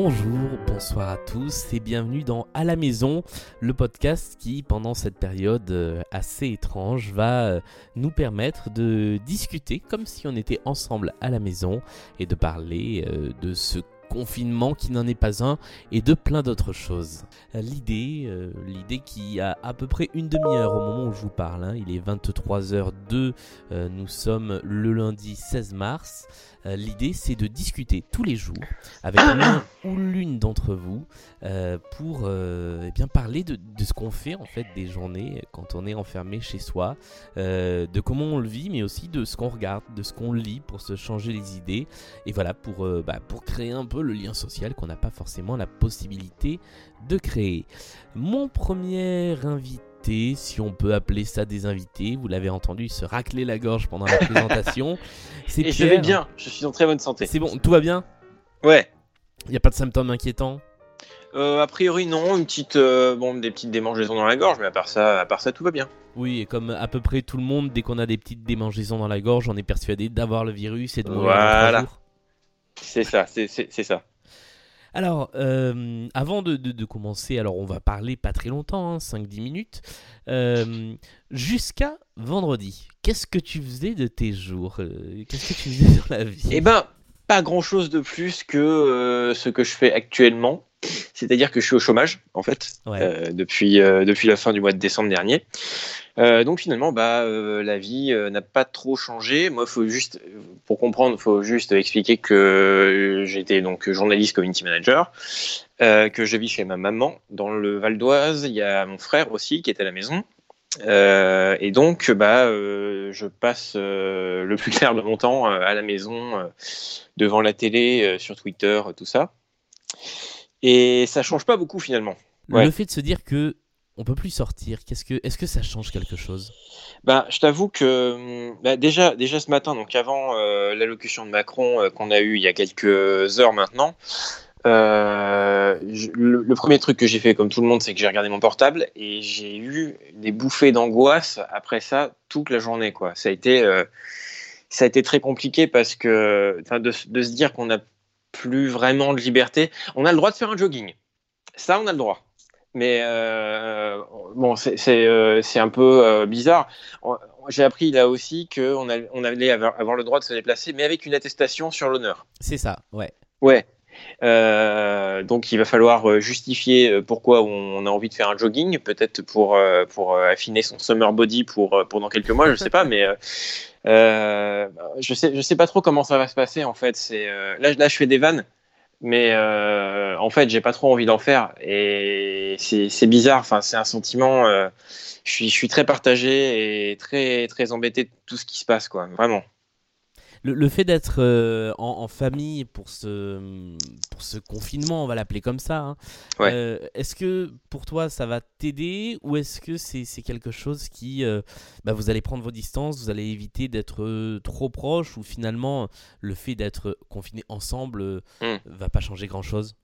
Bonjour, bonsoir à tous et bienvenue dans À la maison, le podcast qui, pendant cette période euh, assez étrange, va euh, nous permettre de discuter comme si on était ensemble à la maison et de parler euh, de ce confinement qui n'en est pas un et de plein d'autres choses. L'idée, l'idée qui a à peu près une demi-heure au moment où je vous parle, hein. il est 23h02, nous sommes le lundi 16 mars. Euh, l'idée, c'est de discuter tous les jours avec l'un ou l'une d'entre vous euh, pour euh, eh bien parler de, ce qu'on fait en fait des journées quand on est enfermé chez soi, de comment on le vit, mais aussi de ce qu'on regarde, de ce qu'on lit pour se changer les idées et voilà pour bah, pour créer un peu le lien social qu'on n'a pas forcément la possibilité de créer. Mon premier invité si on peut appeler ça des invités. Vous l'avez entendu, se racler la gorge pendant la présentation. Et je vais bien, je suis en très bonne santé. C'est bon, tout va bien? Ouais. Il n'y a pas de symptômes inquiétants? Euh, a priori non, une petite, euh, bon, des petites démangeaisons dans la gorge, mais à part ça, à part ça, tout va bien. Oui, et comme à peu près tout le monde, dès qu'on a des petites démangeaisons dans la gorge, on est persuadé d'avoir le virus et de mourir voilà. C'est ça, c'est ça. Alors, euh, avant de, commencer, alors on va parler pas très longtemps, 5-10 hein, minutes, euh, jusqu'à vendredi. Qu'est-ce que tu faisais de tes jours euh, Qu'est-ce que tu faisais dans la vie? Eh ben, pas grand-chose de plus que ce que je fais actuellement. C'est-à-dire que je suis au chômage, en fait, depuis, depuis la fin du mois de décembre dernier. Euh, donc finalement, bah, euh, la vie euh, n'a pas trop changé. Moi, faut juste, pour comprendre, il faut juste expliquer que j'étais donc journaliste community manager, que je vis chez ma maman dans le Val d'Oise. Il y a mon frère aussi qui est à la maison. et donc, bah, je passe le plus clair de mon temps à la maison, devant la télé, sur Twitter, tout ça. Et ça change pas beaucoup finalement. Le fait de se dire que on peut plus sortir. Qu'est-ce que, est-ce que ça change quelque chose? Bah, je t'avoue que hum, bah, déjà, déjà ce matin, donc avant euh, l'allocution de Macron euh, qu'on a eue il y a quelques heures maintenant, euh, le, premier truc que j'ai fait, comme tout le monde, c'est que j'ai regardé mon portable et j'ai eu des bouffées d'angoisse après ça toute la journée. Quoi. Ça a été, ça a été très compliqué parce que, de, de se dire qu'on n'a plus vraiment de liberté. On a le droit de faire un jogging. Ça, on a le droit. Mais euh, bon, c'est euh, un peu euh, bizarre. J'ai appris là aussi qu'on on allait avoir le droit de se déplacer, mais avec une attestation sur l'honneur. C'est ça, ouais. Ouais. donc il va falloir justifier pourquoi on a envie de faire un jogging, peut-être pour, pour affiner son summer body pour, pendant quelques mois, je sais pas, mais je sais je sais pas trop comment ça va se passer en fait. C'est là, là je fais des vannes mais euh, en fait j'ai pas trop envie d'en faire. Et c'est bizarre. Enfin c'est un sentiment euh, je suis je suis très partagé et très très embêté de tout ce qui se passe quoi. Vraiment le, fait d'être euh, en, famille pour ce, pour ce confinement, on va l'appeler comme ça, hein, euh, est-ce que pour toi ça va t'aider ou est-ce que c'est quelque chose qui, euh, bah, vous allez prendre vos distances, vous allez éviter d'être trop proche ou finalement le fait d'être confiné ensemble hmm. va pas changer grand-chose?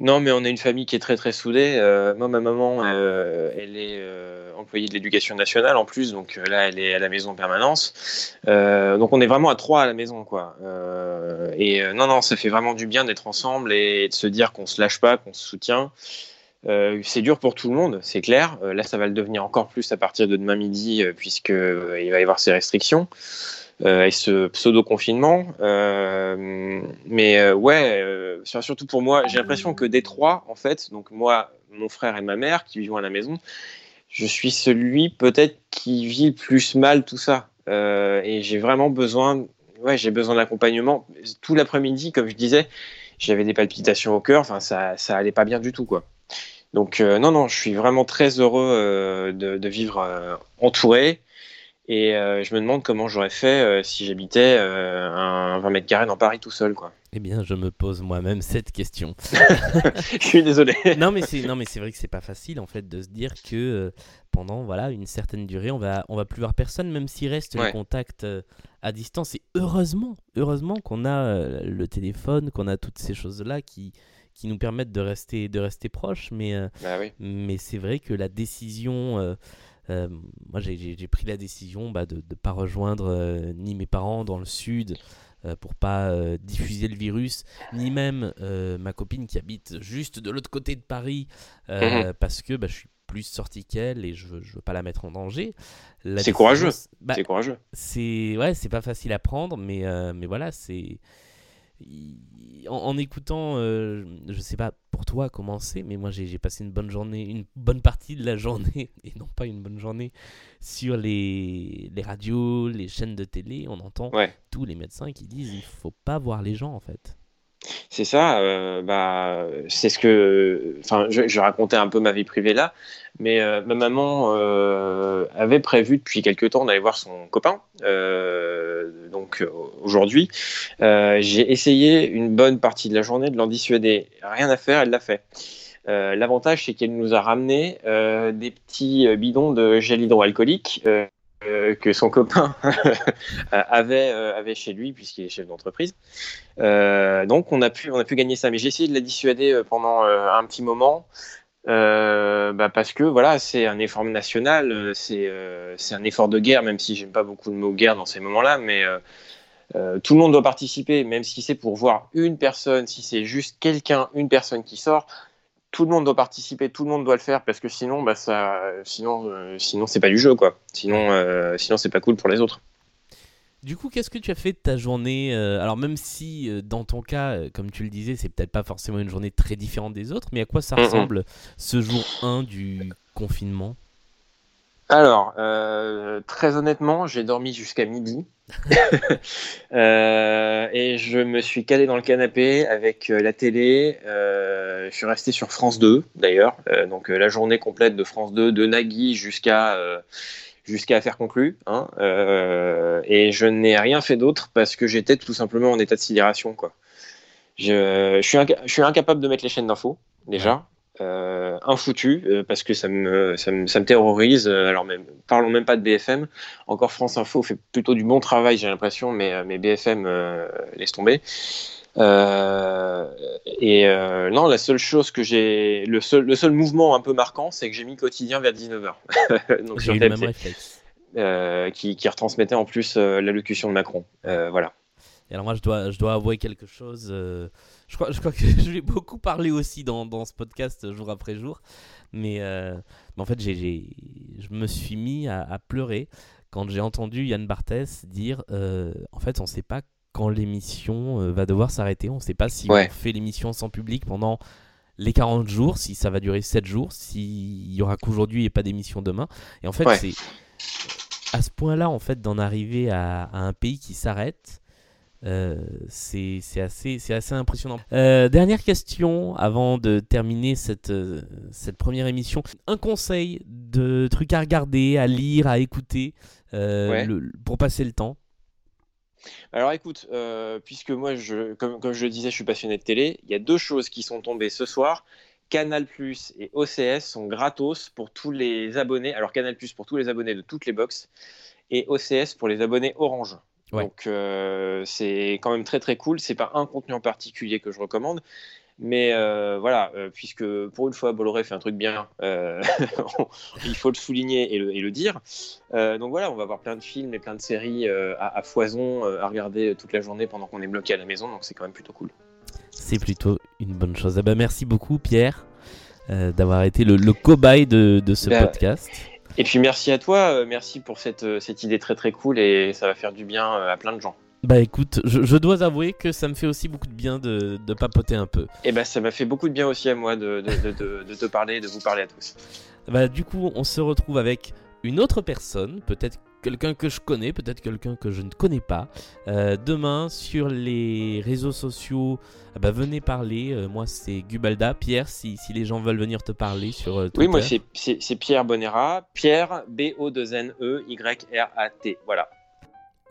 Non, mais on est une famille qui est très très soudée. Euh, moi, ma maman, euh, elle est euh, employée de l'éducation nationale en plus, donc là, elle est à la maison en permanence. donc, on est vraiment à trois à la maison, quoi. et non, non, ça fait vraiment du bien d'être ensemble et de se dire qu'on se lâche pas, qu'on se soutient. c'est dur pour tout le monde, c'est clair. là, ça va le devenir encore plus à partir de demain midi, puisque il va y avoir ces restrictions. Euh, et ce pseudo-confinement. Euh, mais euh, ouais, surtout pour moi, j'ai l'impression que des trois, en fait, donc moi, mon frère et ma mère qui vivent à la maison, je suis celui peut-être qui vit plus mal tout ça. et j'ai vraiment besoin, ouais, j'ai besoin d'accompagnement. Tout l'après-midi, comme je disais, j'avais des palpitations au cœur, enfin, ça, ça allait pas bien du tout, quoi. Donc, non, non, je suis vraiment très heureux de, vivre entouré. Et euh, je me demande comment j'aurais fait euh, si j'habitais euh, un 20 mètres carrés dans Paris tout seul, quoi. Eh bien, je me pose moi-même cette question. je suis désolé. non, mais c'est non, mais c'est vrai que c'est pas facile en fait de se dire que pendant voilà une certaine durée, on va on va plus voir personne, même s'il reste le contact à distance. Et heureusement, heureusement qu'on a le téléphone, qu'on a toutes ces choses là qui qui nous permettent de rester de rester proches. Mais bah mais c'est vrai que la décision euh, moi, j'ai pris la décision bah, de ne pas rejoindre euh, ni mes parents dans le sud, euh, pour pas euh, diffuser le virus, ni même ma copine qui habite juste de l'autre côté de Paris, euh, parce que bah, je suis plus sorti qu'elle et je veux, je veux pas la mettre en danger. C'est courageux. bah, C'est courageux. c'est ouais, c'est pas facile à prendre, mais mais voilà, c'est en, en écoutant, euh, je sais pas pour toi comment c'est, mais moi j'ai passé une bonne journée, une bonne partie de la journée et non pas une bonne journée sur les les radios, les chaînes de télé. On entend Ouais. tous les médecins qui disent il faut pas voir les gens en fait. C'est ça, euh, bah, c'est ce que. Enfin, je, je racontais un peu ma vie privée là, mais euh, ma maman euh, avait prévu depuis quelque temps d'aller voir son copain. Euh, aujourd'hui, Euh, j'ai essayé une bonne partie de la journée de l'en dissuader. Rien à faire, elle l'a fait. Euh, L'avantage, c'est qu'elle nous a ramené des petits bidons de gel hydroalcoolique. que son copain avait, chez lui puisqu'il est chef d'entreprise. Donc on a pu on a pu gagner ça. Mais j'ai essayé de la dissuader pendant un petit moment. Euh, bah parce que voilà, c'est un effort national, euh, c'est euh, un effort de guerre, même si j'aime pas beaucoup le mot guerre dans ces moments-là, mais euh, tout le monde doit participer, même si c'est pour voir une personne, si c'est juste quelqu'un, une personne qui sort, tout le monde doit participer, tout le monde doit le faire, parce que sinon, bah ça, sinon, sinon c'est pas du jeu, quoi. Sinon, sinon c'est pas cool pour les autres. Du coup, qu'est-ce que tu as fait de ta journée euh, Alors même si euh, dans ton cas, euh, comme tu le disais, c'est peut-être pas forcément une journée très différente des autres, mais à quoi ça ressemble ce jour 1 du confinement? Alors, euh, très honnêtement, j'ai dormi jusqu'à midi. Euh, et je me suis calé dans le canapé avec la télé. Euh, je suis resté sur France 2, d'ailleurs. Donc, la journée complète de France 2, de Nagui jusqu'à jusqu'à affaire conclue. Hein. Euh, et je n'ai rien fait d'autre parce que j'étais tout simplement en état de sidération. Quoi. Je, suis incapable de mettre les chaînes d'infos, déjà. Euh, infoutu euh, parce que ça me, terrorise. Euh, Alors même, parlons même pas de BFM. Encore France Info fait plutôt du bon travail, j'ai l'impression, mais, BFM laisse tomber. Et euh, non, la seule chose que j'ai, le seul, le seul mouvement un peu marquant, c'est que j'ai mis quotidien vers 19h. Donc J'ai sur TMC, euh, qui, qui retransmettait en plus euh, l'allocution de Macron. Voilà. Et alors moi, je dois, je dois avouer quelque chose. je, crois, je crois que je vais beaucoup parler aussi dans, dans ce podcast jour après jour. Mais, euh, mais en fait, je me suis mis à, à pleurer quand j'ai entendu Yann Barthès dire euh, en fait, on ne sait pas quand l'émission euh, va devoir s'arrêter. On ne sait pas si Ouais. on fait l'émission sans public pendant les 40 jours, si ça va durer 7 jours, s'il y aura qu'aujourd'hui et pas d'émission demain. Et en fait, Ouais. c'est à ce point-là, en fait, d'en arriver à, à un pays qui s'arrête. euh, c'est assez, c'est assez impressionnant. Euh, dernière question avant de terminer cette, cette première émission. Un conseil de trucs à regarder, à lire, à écouter euh, Ouais. le- pour passer le temps? Alors écoute, euh, puisque moi, je, comme, comme je le disais, je suis passionné de télé, il y a deux choses qui sont tombées ce soir. Canal Plus et OCS sont gratos pour tous les abonnés. Alors Canal Plus pour tous les abonnés de toutes les boxes et OCS pour les abonnés Orange. Ouais. Donc euh, c'est quand même très très cool. C'est pas un contenu en particulier que je recommande, mais euh, voilà, euh, puisque pour une fois Bolloré fait un truc bien, euh, il faut le souligner et le, et le dire. Donc voilà, on va voir plein de films et plein de séries à, à foison à regarder toute la journée pendant qu'on est bloqué à la maison, donc c'est quand même plutôt cool. C'est plutôt une bonne chose. Ah bah, merci beaucoup, Pierre, d'avoir été le, le cobaye de, de ce Bah, podcast. Et puis merci à toi, merci pour cette, cette idée très très cool et ça va faire du bien à plein de gens. Bah écoute, je, je dois avouer que ça me fait aussi beaucoup de bien de, de papoter un peu. Et ben ça m'a fait beaucoup de bien aussi à moi de, de, de, te parler, de vous parler à tous. Bah, du coup, on se retrouve avec une autre personne, peut-être quelqu'un que je connais, peut-être quelqu'un que je ne connais pas. Euh, demain, sur les réseaux sociaux, ah bah, venez parler. Euh, moi, c'est Gubalda. Pierre, si, si les gens veulent venir te parler sur euh, Twitter. Oui, moi c'est Pierre Bonera, Pierre B-O-2-N-E-Y-R-A-T. Voilà.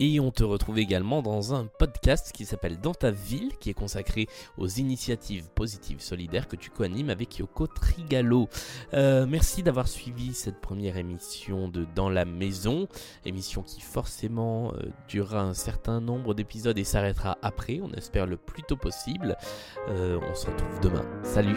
Et on te retrouve également dans un podcast qui s'appelle Dans ta ville, qui est consacré aux initiatives positives solidaires que tu co-animes avec Yoko Trigalo. Euh, merci d'avoir suivi cette première émission de Dans la maison, émission qui forcément euh, durera un certain nombre d'épisodes et s'arrêtera après, on espère le plus tôt possible. Euh, on se retrouve demain. Salut